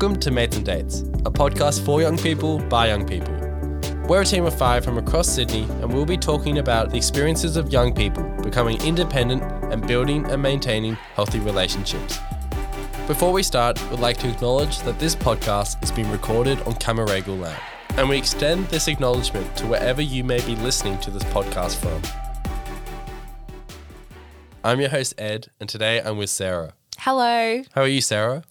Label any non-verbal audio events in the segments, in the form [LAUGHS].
Welcome to Mates and Dates, a podcast for young people by young people. We're a team of five from across Sydney, and we'll be talking about the experiences of young people becoming independent and building and maintaining healthy relationships. Before we start, we'd like to acknowledge that this podcast is being recorded on Camaragal land, and we extend this acknowledgement to wherever you may be listening to this podcast from. I'm your host, Ed, and today I'm with Sarah. Hello. How are you, Sarah?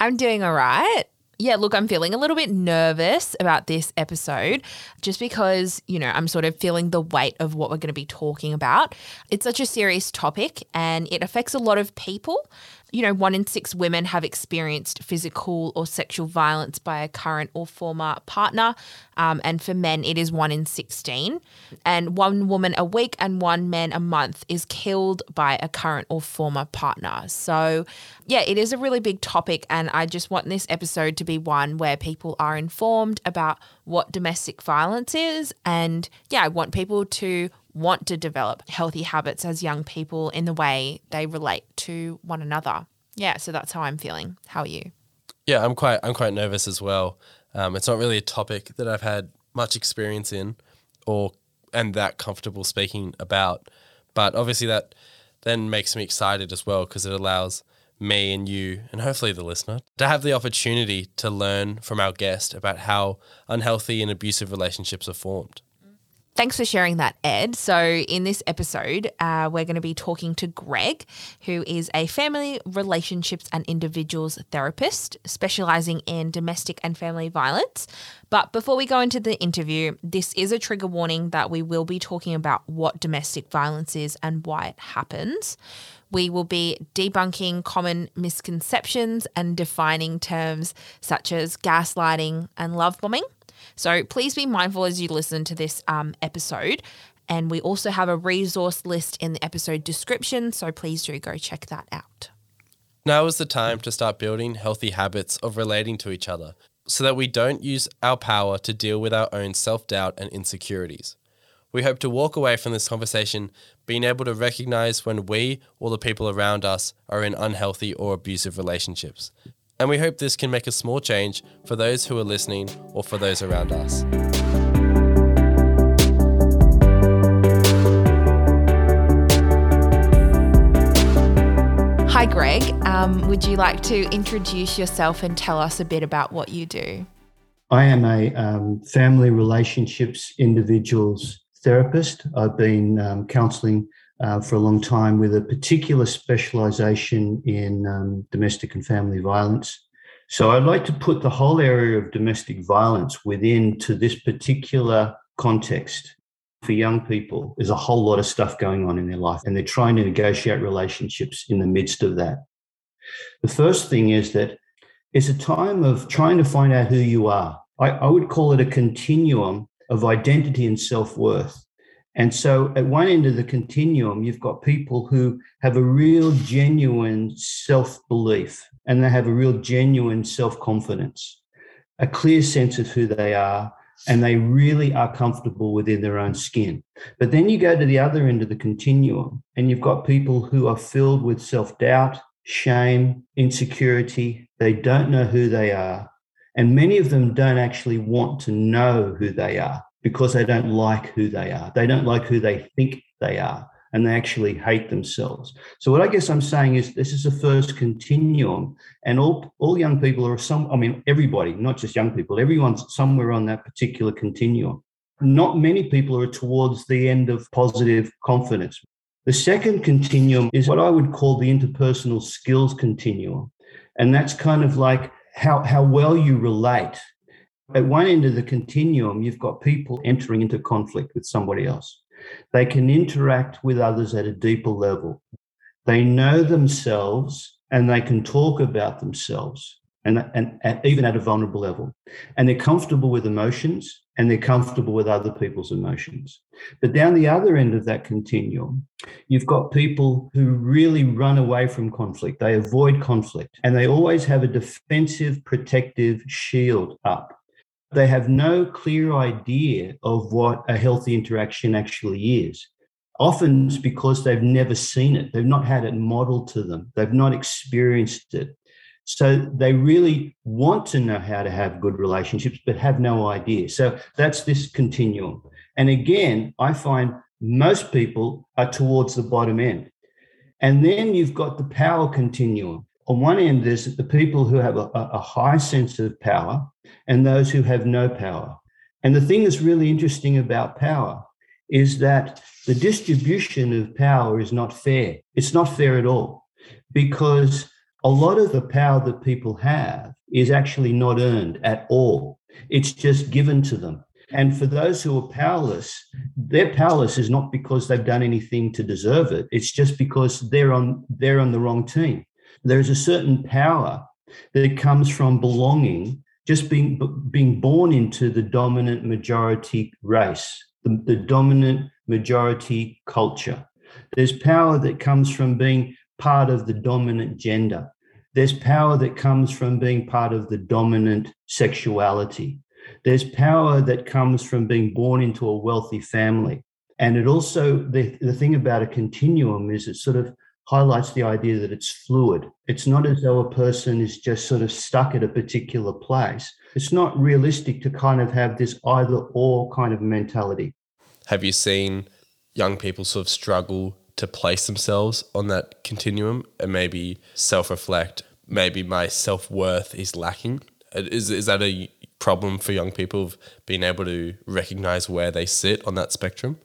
I'm doing all right. Yeah, look, I'm feeling a little bit nervous about this episode just because, you know, I'm sort of feeling the weight of what we're going to be talking about. It's such a serious topic and it affects a lot of people you know, one in six women have experienced physical or sexual violence by a current or former partner. Um, and for men, it is one in 16. And one woman a week and one man a month is killed by a current or former partner. So, yeah, it is a really big topic. And I just want this episode to be one where people are informed about what domestic violence is. And yeah, I want people to want to develop healthy habits as young people in the way they relate to one another. Yeah, so that's how I'm feeling. How are you? Yeah, I'm quite I'm quite nervous as well. Um, it's not really a topic that I've had much experience in, or and that comfortable speaking about. But obviously that then makes me excited as well because it allows me and you and hopefully the listener to have the opportunity to learn from our guest about how unhealthy and abusive relationships are formed. Thanks for sharing that, Ed. So, in this episode, uh, we're going to be talking to Greg, who is a family relationships and individuals therapist specializing in domestic and family violence. But before we go into the interview, this is a trigger warning that we will be talking about what domestic violence is and why it happens. We will be debunking common misconceptions and defining terms such as gaslighting and love bombing. So please be mindful as you listen to this um, episode. And we also have a resource list in the episode description. So please do go check that out. Now is the time to start building healthy habits of relating to each other so that we don't use our power to deal with our own self doubt and insecurities. We hope to walk away from this conversation being able to recognize when we or the people around us are in unhealthy or abusive relationships and we hope this can make a small change for those who are listening or for those around us. Hi, Greg. Um, would you like to introduce yourself and tell us a bit about what you do? I am a um, family relationships individuals therapist. I've been um, counseling uh, for a long time with a particular specialization in um, domestic and family violence. So I'd like to put the whole area of domestic violence within to this particular context. For young people, there's a whole lot of stuff going on in their life, and they're trying to negotiate relationships in the midst of that. The first thing is that it's a time of trying to find out who you are. I, I would call it a continuum of identity and self worth. And so at one end of the continuum, you've got people who have a real genuine self belief and they have a real genuine self confidence, a clear sense of who they are, and they really are comfortable within their own skin. But then you go to the other end of the continuum and you've got people who are filled with self doubt, shame, insecurity. They don't know who they are. And many of them don't actually want to know who they are because they don't like who they are. They don't like who they think they are, and they actually hate themselves. So, what I guess I'm saying is this is a first continuum, and all, all young people are some, I mean, everybody, not just young people, everyone's somewhere on that particular continuum. Not many people are towards the end of positive confidence. The second continuum is what I would call the interpersonal skills continuum. And that's kind of like how, how well you relate at hmm. one end of the continuum, you've got people entering into conflict with somebody else. They can interact with others at a deeper level. They know themselves and they can talk about themselves and, and, and even at a vulnerable level. And they're comfortable with emotions and they're comfortable with other people's emotions. But down the other end of that continuum, you've got people who really run away from conflict. They avoid conflict and they always have a defensive, protective shield up. They have no clear idea of what a healthy interaction actually is. Often it's because they've never seen it, they've not had it modeled to them, they've not experienced it. So they really want to know how to have good relationships, but have no idea. So that's this continuum. And again, I find most people are towards the bottom end. And then you've got the power continuum. On one end, there's the people who have a, a high sense of power and those who have no power. And the thing that's really interesting about power is that the distribution of power is not fair. It's not fair at all because a lot of the power that people have is actually not earned at all. It's just given to them. And for those who are powerless, they're powerless is not because they've done anything to deserve it. It's just because they're on they're on the wrong team. There's a certain power that comes from belonging, just being being born into the dominant majority race, the, the dominant majority culture. There's power that comes from being part of the dominant gender. There's power that comes from being part of the dominant sexuality. There's power that comes from being born into a wealthy family. And it also, the, the thing about a continuum is it sort of highlights the idea that it's fluid. It's not as though a person is just sort of stuck at a particular place. It's not realistic to kind of have this either or kind of mentality. Have you seen young people sort of struggle to place themselves on that continuum and maybe self reflect. Maybe my self worth is lacking. Uh, is, is that a problem for young people of being able to recognize where they sit on that spectrum?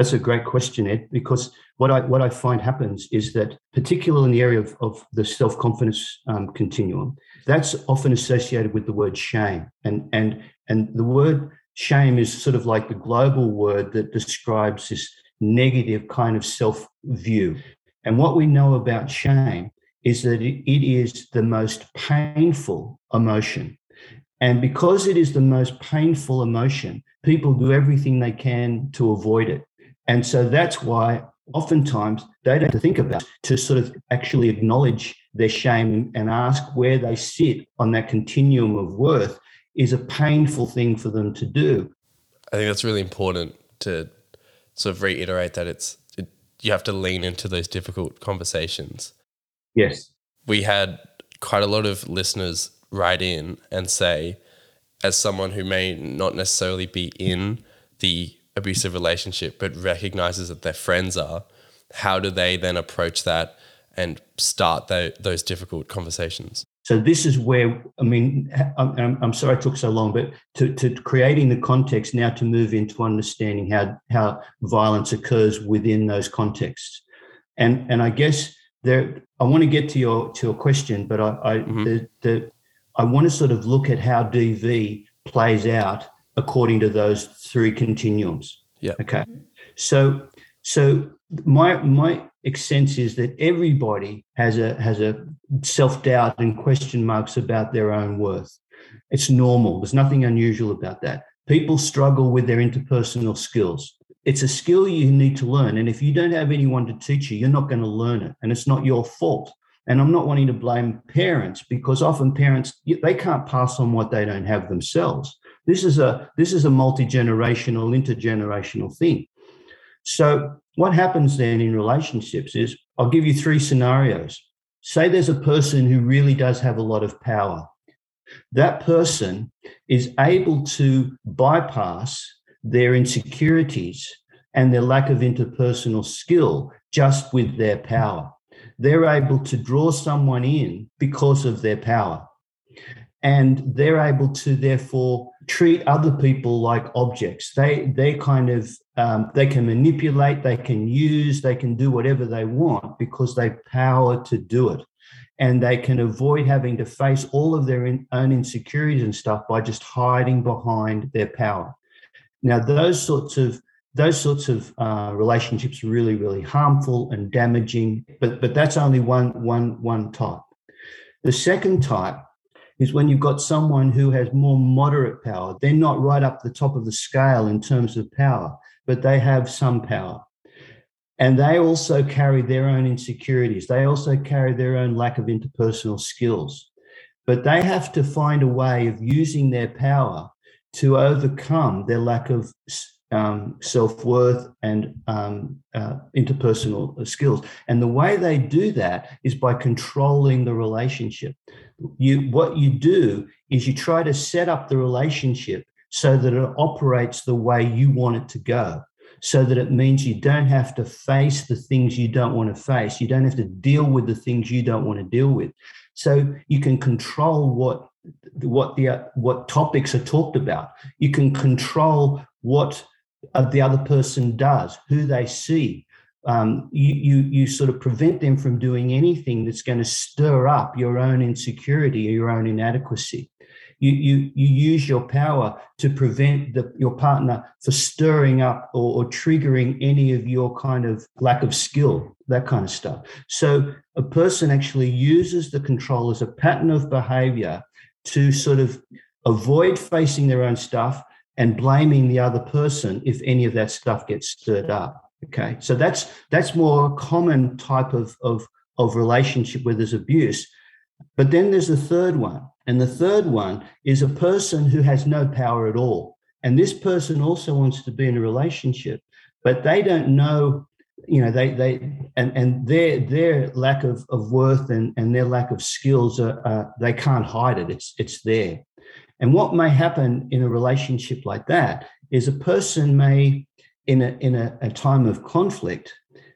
That's a great question, Ed, because what I what I find happens is that, particularly in the area of, of the self confidence um, continuum, that's often associated with the word shame, and and and the word shame is sort of like the global word that describes this negative kind of self view. And what we know about shame is that it is the most painful emotion. And because it is the most painful emotion, people do everything they can to avoid it. And so that's why oftentimes they don't have to think about to sort of actually acknowledge their shame and ask where they sit on that continuum of worth is a painful thing for them to do. I think that's really important to sort of reiterate that it's it, you have to lean into those difficult conversations. Yes. We had quite a lot of listeners write in and say, as someone who may not necessarily be in the abusive relationship but recognizes that their friends are, how do they then approach that and start the, those difficult conversations? So this is where I mean, I'm, I'm sorry I took so long, but to, to creating the context now to move into understanding how how violence occurs within those contexts, and and I guess there I want to get to your to your question, but I, I mm-hmm. the, the I want to sort of look at how DV plays out according to those three continuums. Yeah. Okay. So so my my sense is that everybody has a has a self doubt and question marks about their own worth. It's normal. There's nothing unusual about that. People struggle with their interpersonal skills. It's a skill you need to learn, and if you don't have anyone to teach you, you're not going to learn it, and it's not your fault. And I'm not wanting to blame parents because often parents they can't pass on what they don't have themselves. This is a this is a multi generational, intergenerational thing. So what happens then in relationships is I'll give you three scenarios. Say there's a person who really does have a lot of power. That person is able to bypass their insecurities and their lack of interpersonal skill just with their power. They're able to draw someone in because of their power. And they're able to therefore treat other people like objects. They they kind of um, they can manipulate, they can use, they can do whatever they want because they have power to do it. And they can avoid having to face all of their in, own insecurities and stuff by just hiding behind their power. Now, those sorts of those sorts of uh, relationships are really, really harmful and damaging. But but that's only one one one type. The second type is when you've got someone who has more moderate power. They're not right up the top of the scale in terms of power, but they have some power. And they also carry their own insecurities. They also carry their own lack of interpersonal skills. But they have to find a way of using their power to overcome their lack of um, self worth, and um, uh, interpersonal skills. And the way they do that is by controlling the relationship. You, what you do is you try to set up the relationship so that it operates the way you want it to go. So that it means you don't have to face the things you don't want to face. You don't have to deal with the things you don't want to deal with. So you can control what what the what topics are talked about. You can control what uh, the other person does, who they see. Um, you, you, you sort of prevent them from doing anything that's going to stir up your own insecurity or your own inadequacy. You, you, you use your power to prevent the, your partner for stirring up or, or triggering any of your kind of lack of skill, that kind of stuff. So a person actually uses the control as a pattern of behavior to sort of avoid facing their own stuff and blaming the other person if any of that stuff gets stirred up. Okay, so that's that's more common type of of of relationship where there's abuse. But then there's a third one, and the third one is a person who has no power at all, and this person also wants to be in a relationship, but they don't know. You know, they they and and their their lack of, of worth and, and their lack of skills are uh, they can't hide it. It's it's there. And what may happen in a relationship like that is a person may, in a, in a, a time of conflict,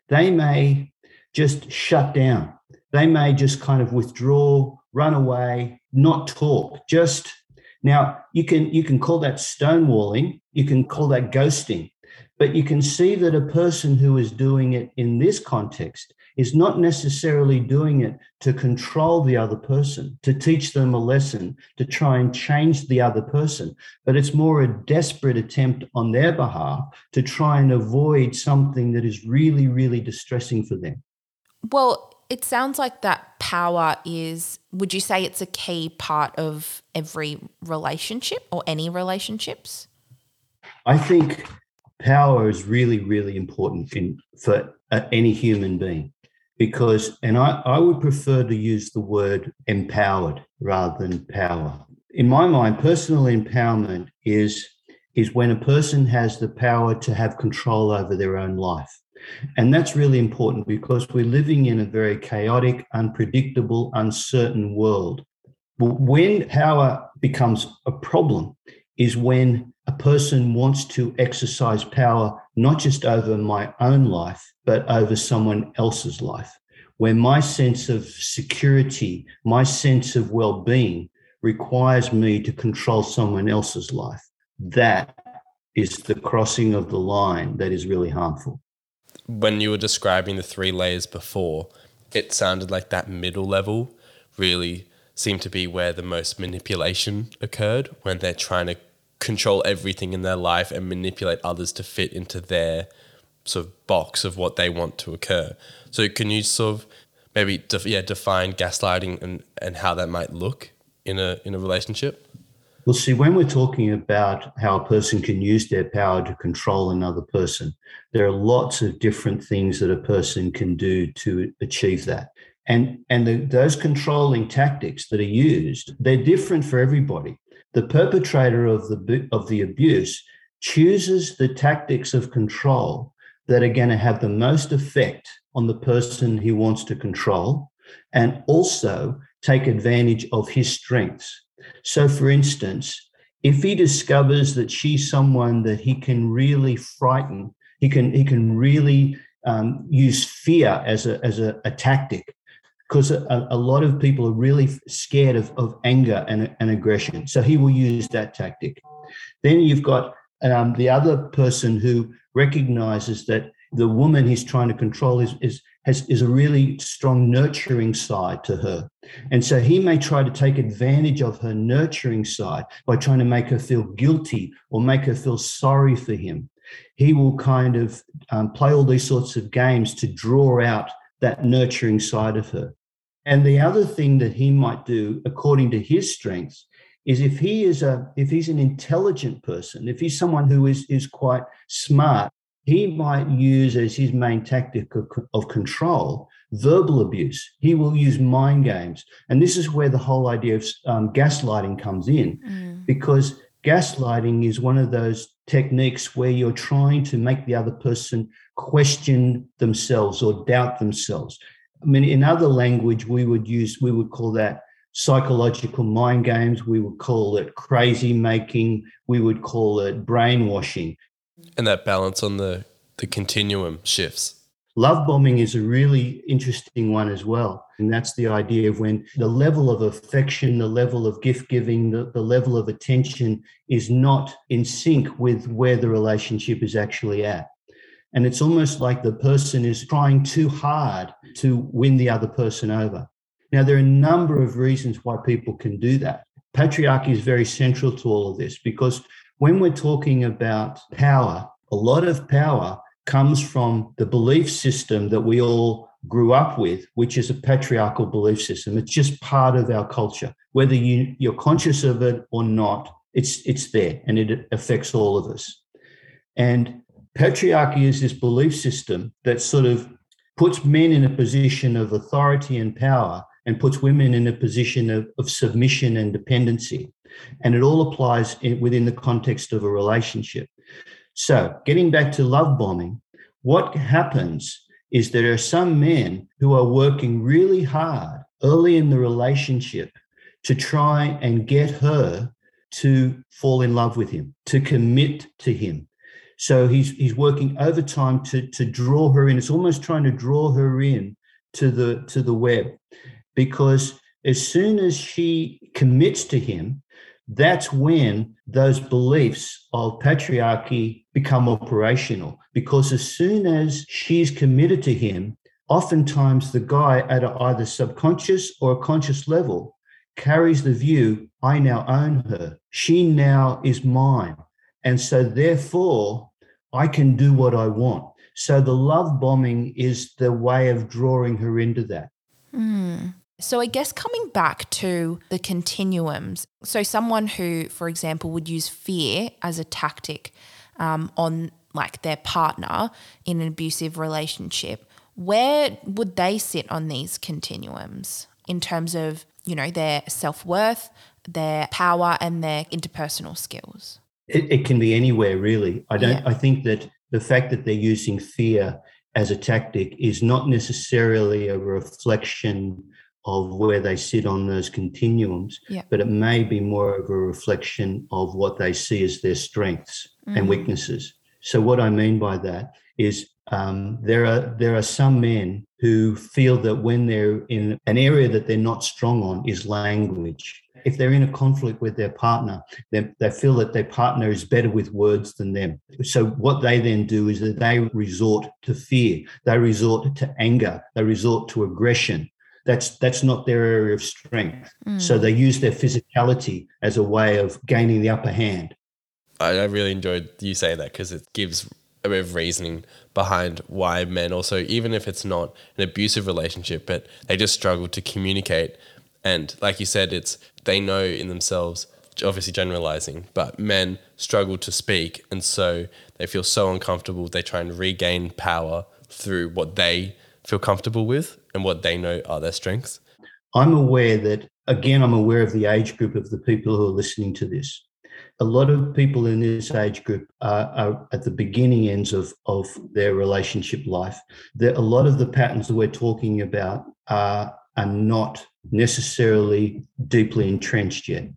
they may just shut down. They may just kind of withdraw, run away, not talk. Just now, you can you can call that stonewalling, you can call that ghosting, but you can see that a person who is doing it in this context is not necessarily doing it to control the other person, to teach them a lesson, to try and change the other person, but it's more a desperate attempt on their behalf to try and avoid something that is really, really distressing for them. Well, it sounds like that power is, would you say it's a key part of every relationship or any relationships? I think power is really, really important in, for uh, any human being because, and I, I would prefer to use the word empowered rather than power. In my mind, personal empowerment is, is when a person has the power to have control over their own life. And that's really important because we're living in a very chaotic, unpredictable, uncertain world. But when power becomes a problem is when a person wants to exercise power not just over my own life, but over someone else's life, where my sense of security, my sense of well being requires me to control someone else's life. That is the crossing of the line that is really harmful. When you were describing the three layers before, it sounded like that middle level really seemed to be where the most manipulation occurred when they're trying to control everything in their life and manipulate others to fit into their sort of box of what they want to occur. So can you sort of maybe def- yeah define gaslighting and, and how that might look in a in a relationship? Well, see, when we're talking about how a person can use their power to control another person, there are lots of different things that a person can do to achieve that. And, and the, those controlling tactics that are used, they're different for everybody the perpetrator of the, of the abuse chooses the tactics of control that are going to have the most effect on the person he wants to control and also take advantage of his strengths. So, for instance, if he discovers that she's someone that he can really frighten, he can he can really um, use fear as a as a, a tactic because a, a, lot of people are really scared of, of anger and, and aggression. So he will use that tactic. Then you've got um, the other person who recognizes that the woman he's trying to control is, is, has, is a really strong nurturing side to her. And so he may try to take advantage of her nurturing side by trying to make her feel guilty or make her feel sorry for him. He will kind of um, play all these sorts of games to draw out that nurturing side of her. And the other thing that he might do, according to his strengths, is if he is a if he's an intelligent person, if he's someone who is is quite smart, he might use as his main tactic of, of control verbal abuse. He will use mind games, and this is where the whole idea of um, gaslighting comes in, mm. because gaslighting is one of those techniques where you're trying to make the other person question themselves or doubt themselves. I mean, in other language, we would use, we would call that psychological mind games. We would call it crazy making. We would call it brainwashing. And that balance on the, the continuum shifts. Love bombing is a really interesting one as well. And that's the idea of when the level of affection, the level of gift giving, the, the level of attention is not in sync with where the relationship is actually at. And it's almost like the person is trying too hard to win the other person over. Now, there are a number of reasons why people can do that. Patriarchy is very central to all of this because when we're talking about power, a lot of power comes from the belief system that we all grew up with, which is a patriarchal belief system. It's just part of our culture. Whether you, you're conscious of it or not, it's, it's there and it affects all of us. And patriarchy is this belief system that sort of puts men in a position of authority and power and puts women in a position of, of submission and dependency. And it all applies in, within the context of a relationship. So, getting back to love bombing, what happens is there are some men who are working really hard early in the relationship to try and get her to fall in love with him, to commit to him, so he's he's working overtime to to draw her in. It's almost trying to draw her in to the to the web, because as soon as she commits to him, that's when those beliefs of patriarchy become operational. Because as soon as she's committed to him, oftentimes the guy at either subconscious or a conscious level carries the view I now own her. She now is mine. And so, therefore, I can do what I want. So, the love bombing is the way of drawing her into that. Mm. So, I guess coming back to the continuums, so someone who, for example, would use fear as a tactic um, on like their partner in an abusive relationship, where would they sit on these continuums in terms of, you know, their self worth, their power, and their interpersonal skills? It, it can be anywhere, really. I don't. Yeah. I think that the fact that they're using fear as a tactic is not necessarily a reflection of where they sit on those continuums, yeah. but it may be more of a reflection of what they see as their strengths mm. and weaknesses. So, what I mean by that is um, there are there are some men who feel that when they're in an area that they're not strong on is language if they're in a conflict with their partner, they, they feel that their partner is better with words than them. So what they then do is that they resort to fear, they resort to anger, they resort to aggression. That's that's not their area of strength. Mm. So they use their physicality as a way of gaining the upper hand. I, I really enjoyed you saying that because it gives a bit of reasoning behind why men also, even if it's not an abusive relationship, but they just struggle to communicate. And like you said, it's they know in themselves, obviously generalizing, but men struggle to speak. And so they feel so uncomfortable. They try and regain power through what they feel comfortable with and what they know are their strengths. I'm aware that, again, I'm aware of the age group of the people who are listening to this. A lot of people in this age group are, are at the beginning ends of, of their relationship life. There, a lot of the patterns that we're talking about are, are not necessarily deeply entrenched yet.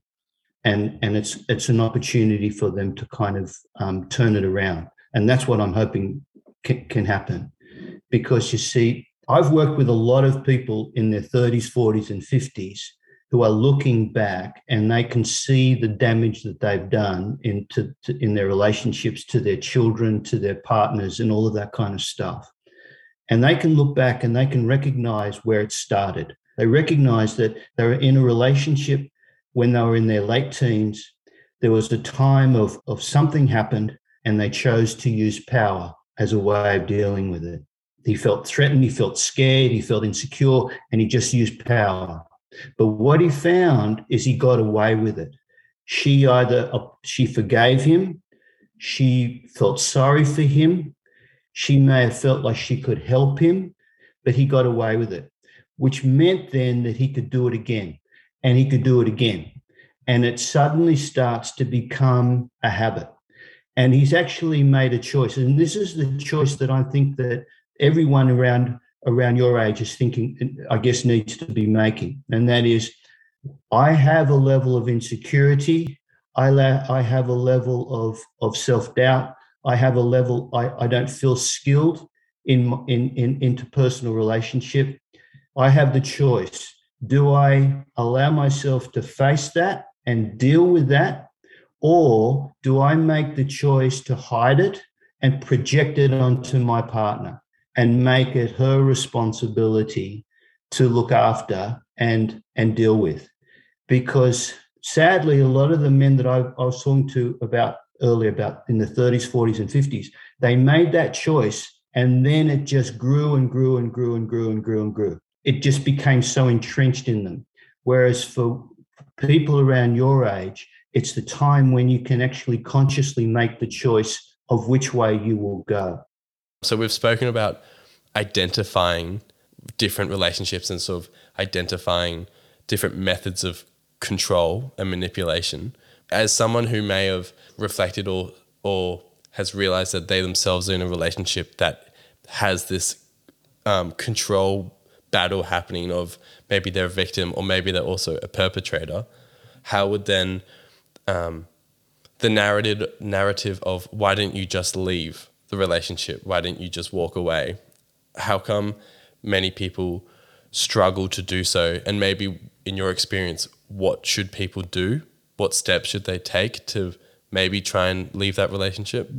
And, and it's it's an opportunity for them to kind of um, turn it around. And that's what I'm hoping can, can happen. Because you see, I've worked with a lot of people in their 30s, 40s, and 50s who are looking back and they can see the damage that they've done into to, in their relationships to their children, to their partners, and all of that kind of stuff. And they can look back and they can recognize where it started. They recognize that they were in a relationship when they were in their late teens. There was a time of, of something happened and they chose to use power as a way of dealing with it. He felt threatened, he felt scared, he felt insecure, and he just used power. But what he found is he got away with it. She either she forgave him, she felt sorry for him, she may have felt like she could help him, but he got away with it which meant then that he could do it again and he could do it again. and it suddenly starts to become a habit. And he's actually made a choice. And this is the choice that I think that everyone around around your age is thinking, I guess, needs to be making. And that is, I have a level of insecurity. I, la- I have a level of, of self doubt. I have a level, I, I don't feel skilled in, in, in interpersonal relationship. I have the choice. Do I allow myself to face that and deal with that? Or do I make the choice to hide it and project it onto my partner and make it her responsibility to look after and, and deal with? Because sadly, a lot of the men that I, I was talking to about earlier, about in the 30s, 40s, and 50s, they made that choice and then it just grew and grew and grew and grew and grew and grew. It just became so entrenched in them. Whereas for people around your age, it's the time when you can actually consciously make the choice of which way you will go. So we've spoken about identifying different relationships and sort of identifying different methods of control and manipulation. As someone who may have reflected or or has realized that they themselves are in a relationship that has this um, control battle happening of maybe they're a victim or maybe they're also a perpetrator, how would then um, the narrative narrative of why didn't you just leave the relationship? Why didn't you just walk away? How come many people struggle to do so? And maybe in your experience, what should people do? What steps should they take to maybe try and leave that relationship?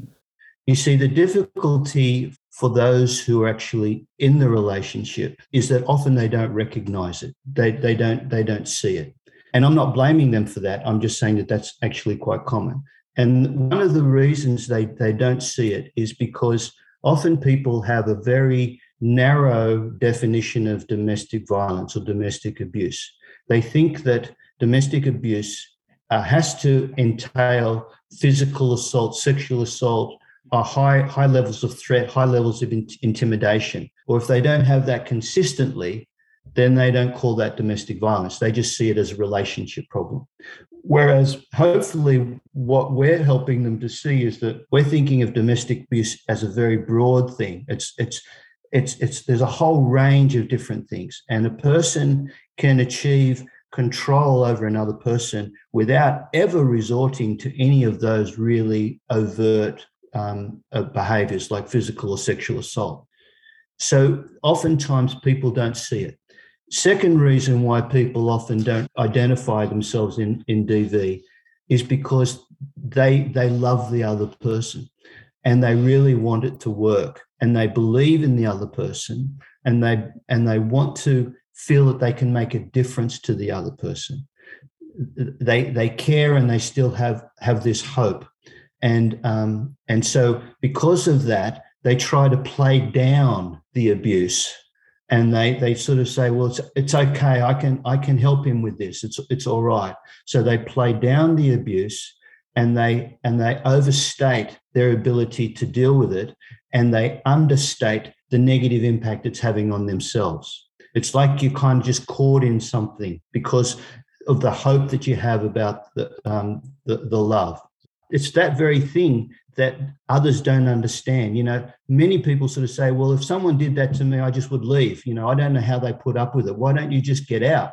You see, the difficulty for those who are actually in the relationship is that often they don't recognize it. They, they don't they don't see it. And I'm not blaming them for that. I'm just saying that that's actually quite common. And one of the reasons they, they don't see it is because often people have a very narrow definition of domestic violence or domestic abuse. They think that domestic abuse uh, has to entail physical assault, sexual assault, are high high levels of threat, high levels of in- intimidation, or if they don't have that consistently, then they don't call that domestic violence. They just see it as a relationship problem. Whereas, hopefully, what we're helping them to see is that we're thinking of domestic abuse as a very broad thing. It's it's it's it's there's a whole range of different things, and a person can achieve control over another person without ever resorting to any of those really overt um, behaviors like physical or sexual assault. So oftentimes people don't see it. Second reason why people often don't identify themselves in, in DV is because they they love the other person and they really want it to work and they believe in the other person and they and they want to feel that they can make a difference to the other person. They they care and they still have have this hope. And um, and so because of that, they try to play down the abuse, and they they sort of say, well, it's it's okay, I can I can help him with this. It's it's all right. So they play down the abuse, and they and they overstate their ability to deal with it, and they understate the negative impact it's having on themselves. It's like you're kind of just caught in something because of the hope that you have about the um, the, the love it's that very thing that others don't understand. You know, many people sort of say, well, if someone did that to me, I just would leave. You know, I don't know how they put up with it. Why don't you just get out?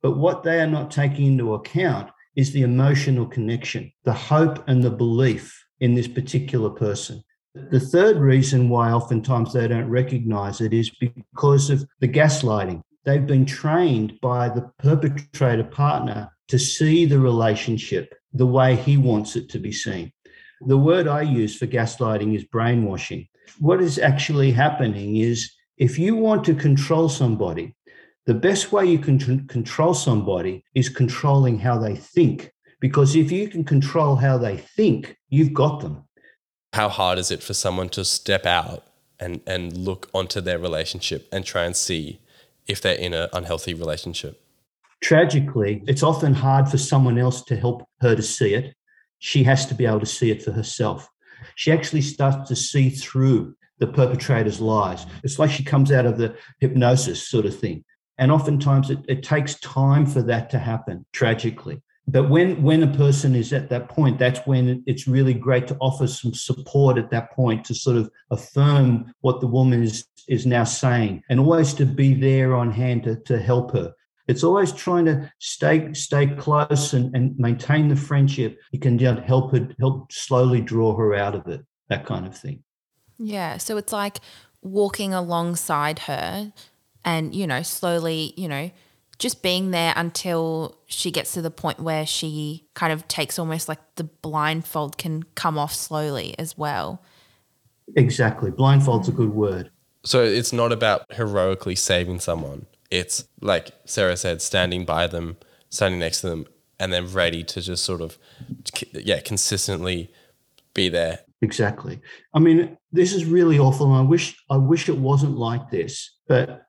But what they are not taking into account is the emotional connection, the hope and the belief in this particular person. The third reason why oftentimes they don't recognize it is because of the gaslighting. They've been trained by the perpetrator partner to see the relationship the way he wants it to be seen. The word I use for gaslighting is brainwashing. What is actually happening is if you want to control somebody, the best way you can control somebody is controlling how they think. Because if you can control how they think, you've got them. How hard is it for someone to step out and, and look onto their relationship and try and see if they're in an unhealthy relationship? Tragically, it's often hard for someone else to help her to see it. She has to be able to see it for herself. She actually starts to see through the perpetrator's lies. It's like she comes out of the hypnosis sort of thing. And oftentimes it, it takes time for that to happen, tragically. but when when a person is at that point that's when it's really great to offer some support at that point to sort of affirm what the woman is is now saying and always to be there on hand to, to help her it's always trying to stay stay close and, and maintain the friendship you can just help her help slowly draw her out of it that kind of thing yeah so it's like walking alongside her and you know slowly you know just being there until she gets to the point where she kind of takes almost like the blindfold can come off slowly as well. Exactly. Blindfold's a good word. So it's not about heroically saving someone. It's like Sarah said, standing by them, standing next to them, and then ready to just sort of, yeah, consistently be there. Exactly. I mean, this is really awful, and I wish I wish it wasn't like this, but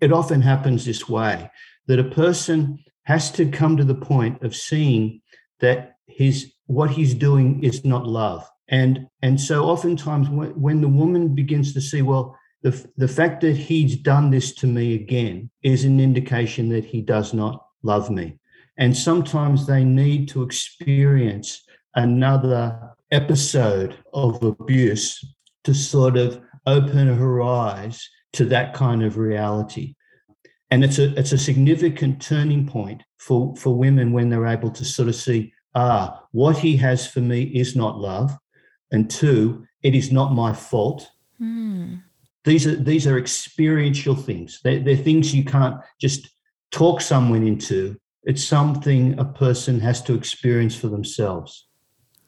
it often happens this way that a person has to come to the point of seeing that his what he's doing is not love and and so oftentimes when, when the woman begins to see well the, the fact that he's done this to me again is an indication that he does not love me and sometimes they need to experience another episode of abuse to sort of open her eyes to that kind of reality. And it's a it's a significant turning point for, for women when they're able to sort of see, ah, what he has for me is not love. And two, it is not my fault. Mm. These are these are experiential things. They're, they're things you can't just talk someone into. It's something a person has to experience for themselves.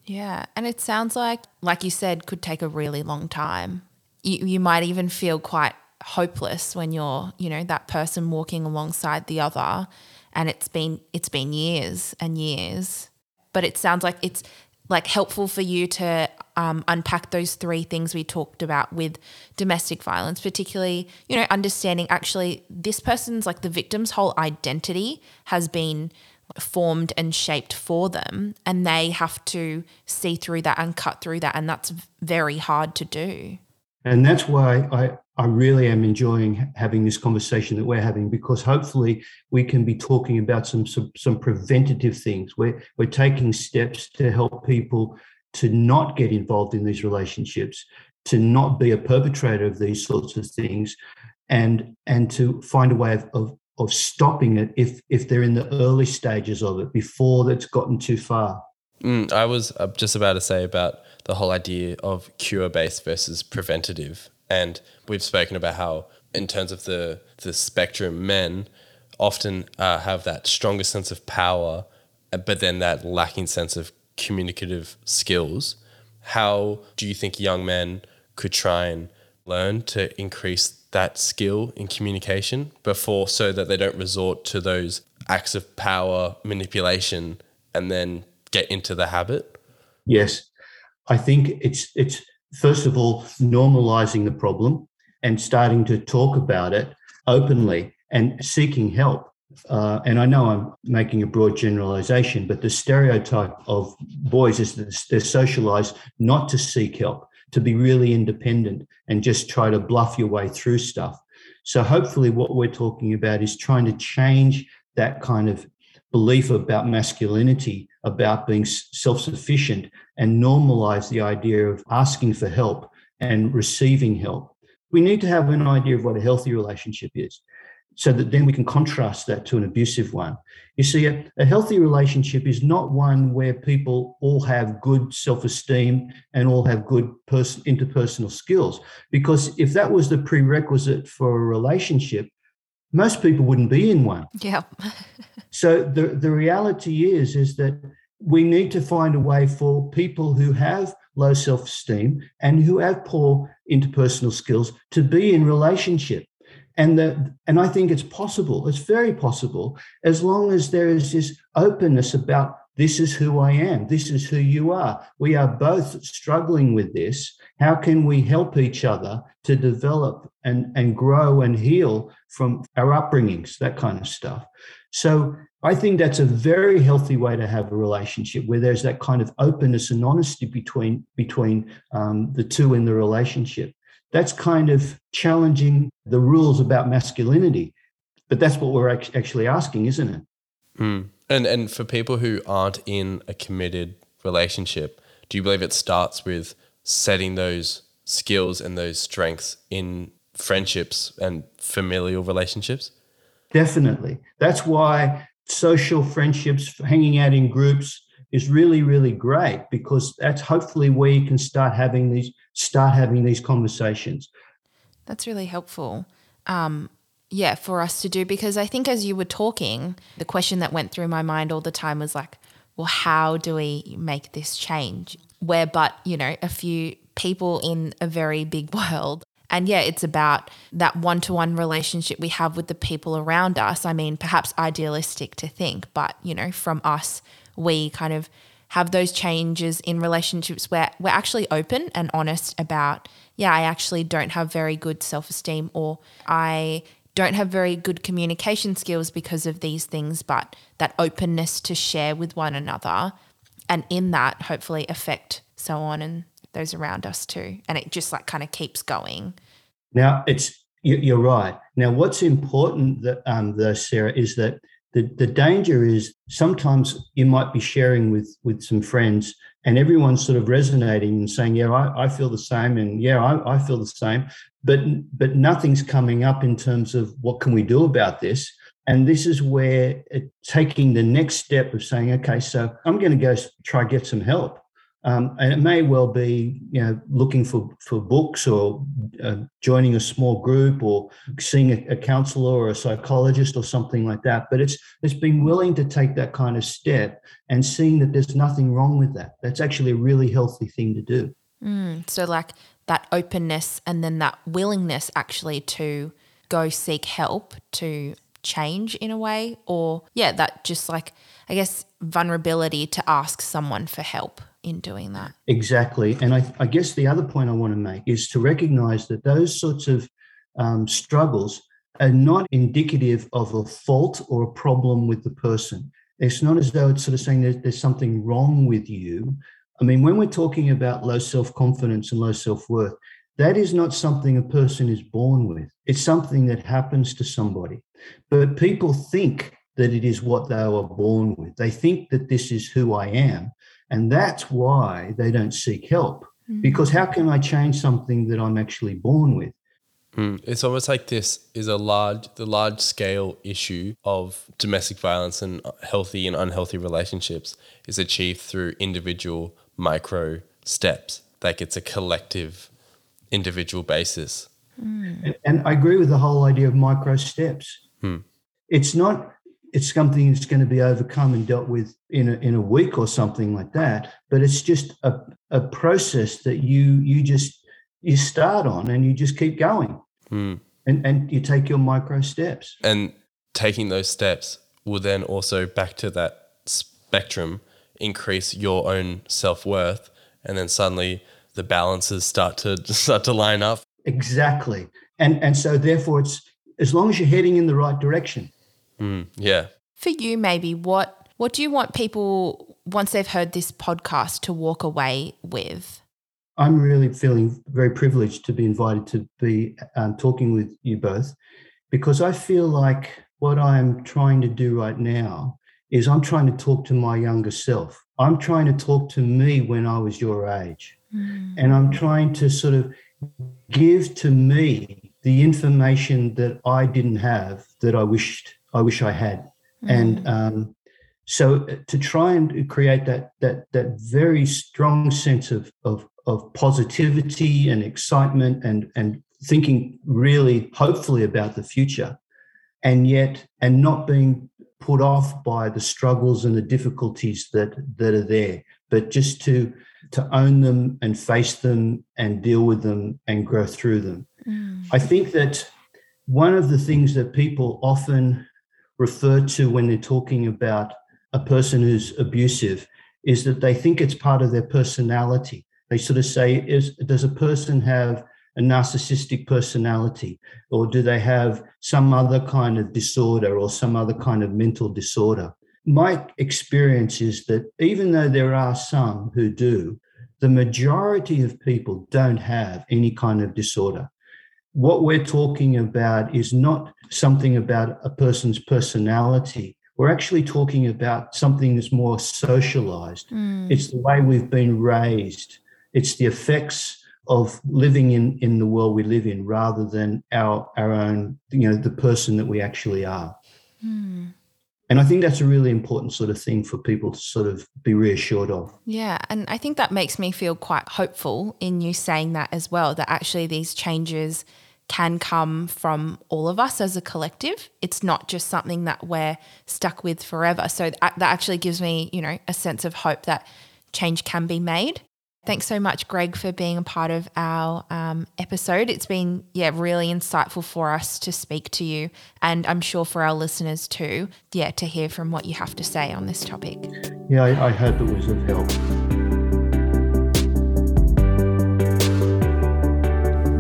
Yeah. And it sounds like, like you said, could take a really long time. You, you might even feel quite hopeless when you're, you know, that person walking alongside the other and it's been it's been years and years. But it sounds like it's like helpful for you to um, unpack those three things we talked about with domestic violence, particularly, you know, understanding actually this person's like the victim's whole identity has been formed and shaped for them, and they have to see through that and cut through that. And that's very hard to do. And that's why I, I really am enjoying having this conversation that we're having because hopefully we can be talking about some some, some preventative things. We're, we're taking steps to help people to not get involved in these relationships, to not be a perpetrator of these sorts of things, and and to find a way of, of, of stopping it if if they're in the early stages of it before it's gotten too far. Mm, I was uh, just about to say about the whole idea of cure based versus preventative and we've spoken about how, in terms of the, the spectrum, men often uh, have that stronger sense of power, but then that lacking sense of communicative skills. How do you think young men could try and learn to increase that skill in communication before so that they don't resort to those acts of power manipulation and then get into the habit? Yes. I think it's it's first of all, normalizing the problem and starting to talk about it openly and seeking help. Uh, and I know I'm making a broad generalization, but the stereotype of boys is that they're socialized not to seek help, to be really independent and just try to bluff your way through stuff. So, hopefully, what we're talking about is trying to change that kind of belief about masculinity, about being self sufficient, and normalize the idea of asking for help and receiving help. We need to have an idea of what a healthy relationship is so that then we can contrast that to an abusive one. You see, a, a healthy relationship is not one where people all have good self esteem and all have good pers- interpersonal skills. Because if that was the prerequisite for a relationship, most people wouldn't be in one. Yeah. [LAUGHS] so the, the reality is, is that we need to find a way for people who have low self-esteem and who have poor interpersonal skills to be in relationship and the, and I think it's possible. It's very possible as long as there is this openness about this is who I am. This is who you are. We are both struggling with this. How can we help each other to develop and, and grow and heal from our upbringings, that kind of stuff? So I think that's a very healthy way to have a relationship where there's that kind of openness and honesty between between um, the two in the relationship. That's kind of challenging the rules about masculinity, but that's what we're actually asking, isn't it? Mm. And and for people who aren't in a committed relationship, do you believe it starts with setting those skills and those strengths in friendships and familial relationships? Definitely. That's why social friendships, hanging out in groups is really, really great because that's hopefully where you can start having these start having these conversations. That's really helpful. Um, yeah, for us to do because I think as you were talking, the question that went through my mind all the time was like, well, how do we make this change? Where, but, you know, a few people in a very big [LAUGHS] world. And yeah, it's about that one to one relationship we have with the people around us. I mean, perhaps idealistic to think, but, you know, from us, we kind of have those changes in relationships where we're actually open and honest about, yeah, I actually don't have very good self esteem or I don't have very good communication skills because of these things, but that openness to share with one another and in that hopefully affect so on and those around us too. And it just like kind of keeps going. Now it's you're right. Now what's important that um though, Sarah, is that the, the danger is sometimes you might be sharing with with some friends and everyone's sort of resonating and saying, yeah, I, I feel the same. And yeah, I, I feel the same. But, but nothing's coming up in terms of what can we do about this? And this is where it, taking the next step of saying, okay, so I'm going to go try get some help. Um, and it may well be, you know, looking for, for books or uh, joining a small group or seeing a, a, counselor or a psychologist or something like that. But it's it's being willing to take that kind of step and seeing that there's nothing wrong with that. That's actually a really healthy thing to do. Mm, so like that openness and then that willingness actually to go seek help to change in a way, or yeah, that just like I guess vulnerability to ask someone for help in doing that. Exactly. And I, I, guess the other point I want to make is to recognize that those sorts of um, struggles are not indicative of a fault or a problem with the person. It's not as though it's sort of saying there's, there's something wrong with you. I mean, when we're talking about low self confidence and low self worth, that is not something a person is born with. It's something that happens to somebody. But people think that it is what they were born with. They think that this is who I am. And that's why they don't seek help. Mm. Because how can I change something that I'm actually born with? Mm. It's almost like this is a large, the large scale issue of domestic violence and healthy and unhealthy relationships is achieved through individual micro steps. Like it's a collective, individual basis. Mm. And, I agree with the whole idea of micro steps. Hmm. It's not it's something that's going to be overcome and dealt with in a, in a week or something like that but it's just a, a process that you you just you start on and you just keep going mm. and and you take your micro steps and taking those steps will then also back to that spectrum increase your own self-worth and then suddenly the balances start to [LAUGHS] start to line up exactly and and so therefore it's as long as you're heading in the right direction Mm, yeah. For you, maybe what what do you want people once they've heard this podcast to walk away with? I'm really feeling very privileged to be invited to be um, talking with you both because I feel like what I'm trying to do right now is I'm trying to talk to my younger self. I'm trying to talk to me when I was your age. Mm. And I'm trying to sort of give to me the information that I didn't have that I wished I wish I had. Mm. And um, so uh, to try and create that that that very strong sense of of of positivity and excitement and and thinking really hopefully about the future and yet and not being put off by the struggles and the difficulties that that are there but just to to own them and face them and deal with them and grow through them mm. i think that one of the things that people often refer to when they're talking about a person who's abusive is that they think it's part of their personality. They sort of say, is, does a person have a narcissistic personality or do they have some other kind of disorder or some other kind of mental disorder? My experience is that even though there are some who do, the majority of people don't have any kind of disorder. What we're talking about is not something about a person's personality. we're actually talking about something that's more socialized. Hmm. It's the way we've been raised. It's the effects of living in in the world we live in rather than our our own you know the person that we actually are hmm. And i think that's a really important sort of thing for people to sort of be reassured of Yeah, and I think that makes me feel quite hopeful in you saying that as well that actually these changes can come from all of us as a collective. It's not just something that we're stuck with forever. So that actually gives me, you know, a sense of hope that change can be made. Thanks so much, Greg, for being a part of our um, episode. It's been, yeah, really insightful for us to speak to you, and I'm sure for our listeners too, yeah, to hear from what you have to say on this topic. yeah i, I hope it was of help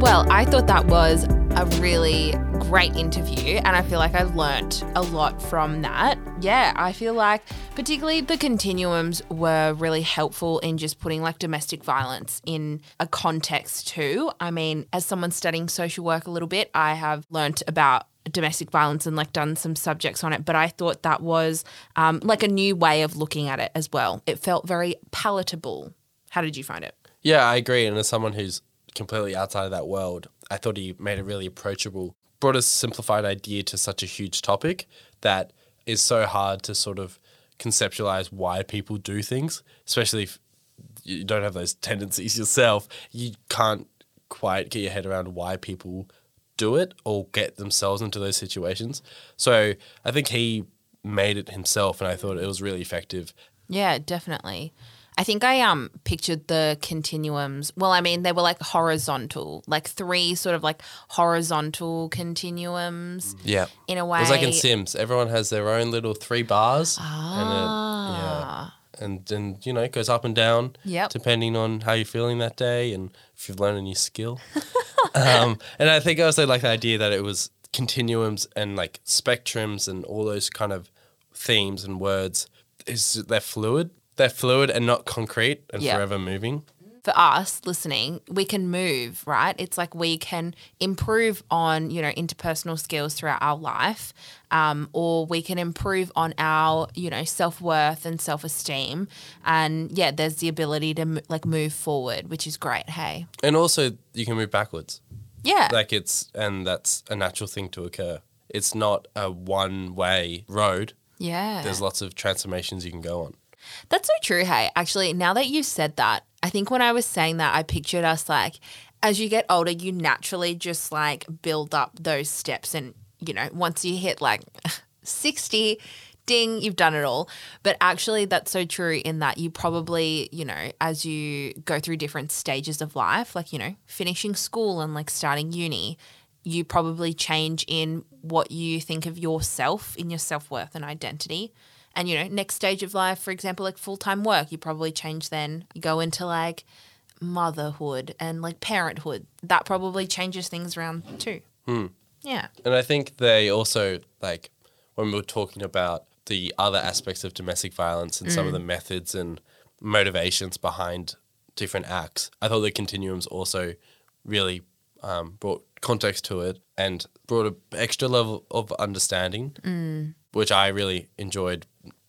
Well, I thought that was a really great interview, and I feel like I learnt a lot from that. Yeah, I feel like particularly the continuums were really helpful in just putting like domestic violence in a context too. I mean, as someone studying social work a little bit, I have learnt about domestic violence and like done some subjects on it, but I thought that was um, like a new way of looking at it as well. It felt very palatable. How did you find it? Yeah, I agree. And as someone who's completely outside of that world, I thought he made it really approachable, brought a simplified idea to such a huge topic that is so hard to sort of conceptualize why people do things, especially if you don't have those tendencies yourself. You can't quite get your head around why people do it or get themselves into those situations. So I think he made it himself, and I thought it was really effective. Yeah, definitely. I think I um pictured the continuums. Well, I mean, they were like horizontal, like three sort of like horizontal continuums Yeah. in a way. It was like in Sims. Everyone has their own little three bars. Ah. And it, yeah. And and you know, it goes up and down Yep. depending on how you're feeling that day and if you've learned a new skill. [LAUGHS] um, and I think I also like the idea that it was continuums and like spectrums and all those kind of themes and words is they're fluid. They're fluid and not concrete and Yeah. forever moving. for us listening, we can move, right? It's like we can improve on, you know, interpersonal skills throughout our life, um, or we can improve on our, you know, self worth and self esteem. And yeah, there's the ability to m- like move forward, which is great. Hey, And also you can move backwards. yeah, like it's and that's a natural thing to occur. It's not a one way road. yeah. There's lots of transformations you can go on. That's so true. Hey, actually, now that you said that, I think when I was saying that, I pictured us like, as you get older, you naturally just like build up those steps. And, you know, once you hit like [LAUGHS] 60, ding, you've done it all. But actually, that's so true in that you probably, you know, as you go through different stages of life, like, you know, finishing school and like starting uni, you probably change in what you think of yourself, in your self worth and identity. And, you know, next stage of life, for example, like full time work, you probably change then. You go into like motherhood and like parenthood. That probably changes things around too. Hmm. Yeah. And I think they also like when we were talking about the other aspects of domestic violence and some of mm. the methods and motivations behind different acts. I thought the continuums also really um, brought context to it and brought an extra level of understanding, mm. which I really enjoyed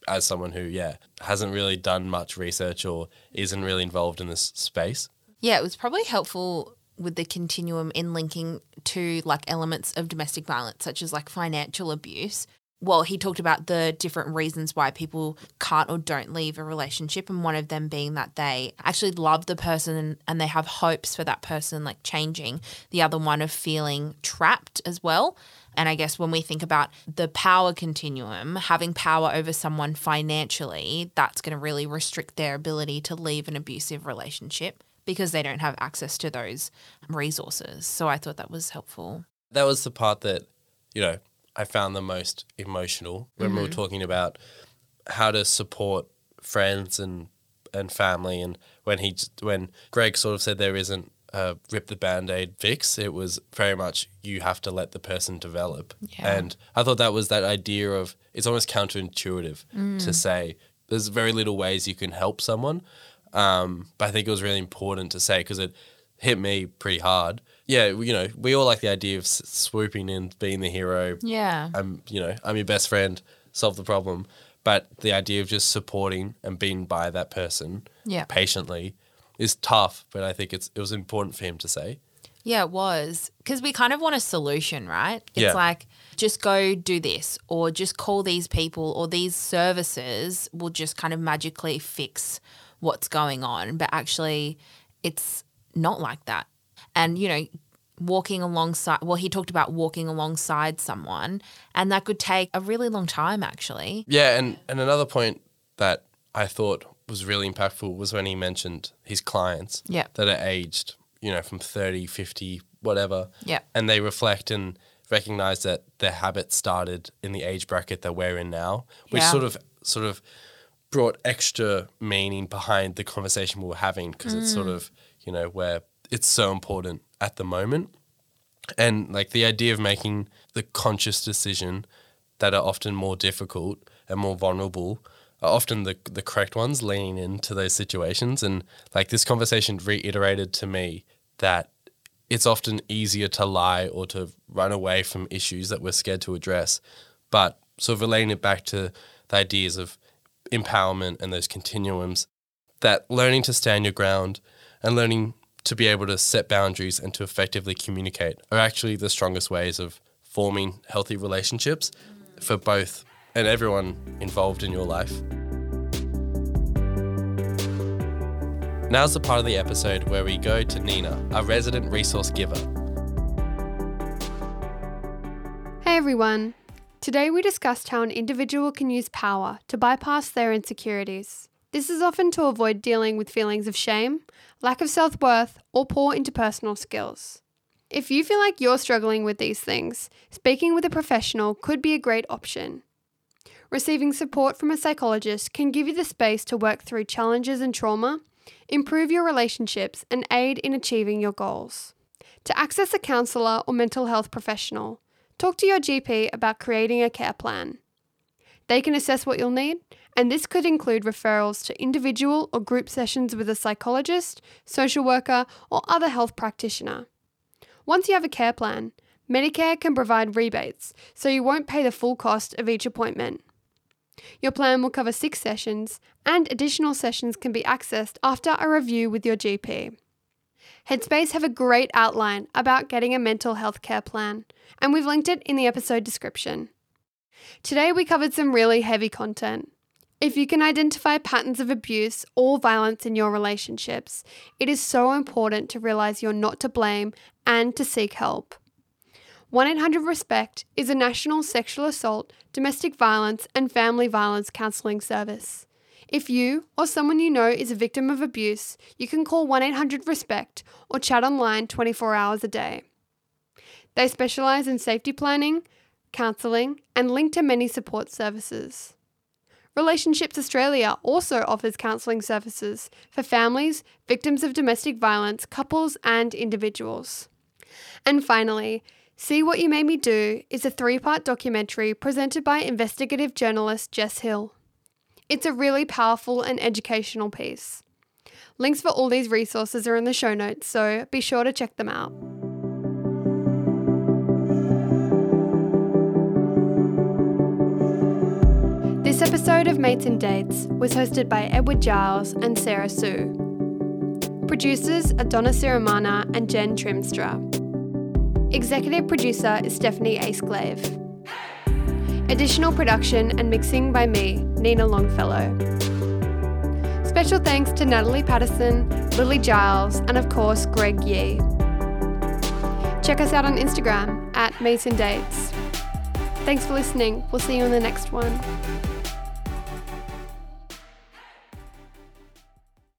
as someone who, yeah, hasn't really done much research or isn't really involved in this space. Yeah, it was probably helpful with the continuum in linking to like elements of domestic violence, such as like financial abuse. Well, he talked about the different reasons why people can't or don't leave a relationship, and one of them being that they actually love the person and, they have hopes for that person like changing. The other one of feeling trapped as well. And I guess when we think about the power continuum, having power over someone financially, that's going to really restrict their ability to leave an abusive relationship because they don't have access to those resources. So I thought that was helpful. that was the part that you know I found the most emotional when we were mm-hmm. talking about how to support friends and and family and when he when Greg sort of said there isn't a rip the band-aid fix it was very much you have to let the person develop Yeah. and I thought that was that idea of it's almost counterintuitive to say there's very little ways you can help someone um, but I think it was really important to say because it hit me pretty hard. Yeah, you know, we all like the idea of s- swooping in, being the hero. Yeah. I'm, you know, I'm your best friend. solve the problem. But the idea of just supporting and being by that person Yeah. patiently is tough. But I think it's it was important for him to say. Yeah, it was. Because we kind of want a solution, right? It's Yeah. like, just go do this, or just call these people, or these services will just kind of magically fix what's going on. But actually, it's not like that. And, you know, walking alongside, well, he talked about walking alongside someone, and that could take a really long time, actually. Yeah, and, and another point that I thought was really impactful was when he mentioned his clients Yeah. that are aged, you know, from 30, 50, whatever. Yeah. And they reflect and recognize that their habits started in the age bracket that we're in now, which Yeah. sort of sort of brought extra meaning behind the conversation we were having because it's sort mm. of, you know, where it's so important at the moment. And like the idea of making the conscious decision that are often more difficult and more vulnerable are often the the correct ones leaning into those situations. And like this conversation reiterated to me that it's often easier to lie or to run away from issues that we're scared to address. But sort of relating it back to the ideas of empowerment and those continuums that learning to stand your ground and learning to be able to set boundaries and to effectively communicate are actually the strongest ways of forming healthy relationships for both and everyone involved in your life. Now's the part of the episode where we go to Nina, our resident resource giver. Hey everyone! Today we discussed how an individual can use power to bypass their insecurities. This is often to avoid dealing with feelings of shame, lack of self worth, or poor interpersonal skills. If you feel like you're struggling with these things, speaking with a professional could be a great option. Receiving support from a psychologist can give you the space to work through challenges and trauma, improve your relationships, and aid in achieving your goals. To access a counsellor or mental health professional, talk to your GP about creating a care plan. They can assess what you'll need, and this could include referrals to individual or group sessions with a psychologist, social worker, or other health practitioner. Once you have a care plan, Medicare can provide rebates, so you won't pay the full cost of each appointment. Your plan will cover six sessions, and additional sessions can be accessed after a review with your GP. Headspace have a great outline about getting a mental health care plan, and we've linked it in the episode description. Today we covered some really heavy content. If you can identify patterns of abuse or violence in your relationships, it is so important to realize you're not to blame and to seek help. 1 800 RESPECT is a national sexual assault, domestic violence, and family violence counselling service. If you or someone you know is a victim of abuse, you can call 1 800 RESPECT or chat online 24 hours a day. They specialise in safety planning, counselling, and link to many support services. Relationships Australia also offers counselling services for families, victims of domestic violence, couples, and individuals. And finally, See What You Made Me Do is a three part documentary presented by investigative journalist Jess Hill. It's a really powerful and educational piece. Links for all these resources are in the show notes, so be sure to check them out. This episode of Mates and Dates was hosted by Edward Giles and Sarah Sue. Producers are Donna Siramana and Jen Trimstra. Executive producer is Stephanie Aceglave. Additional production and mixing by me, Nina Longfellow. Special thanks to Natalie Patterson, Lily Giles, and of course, Greg Yee. Check us out on Instagram at Mates and Dates. Thanks for listening. We'll see you in the next one.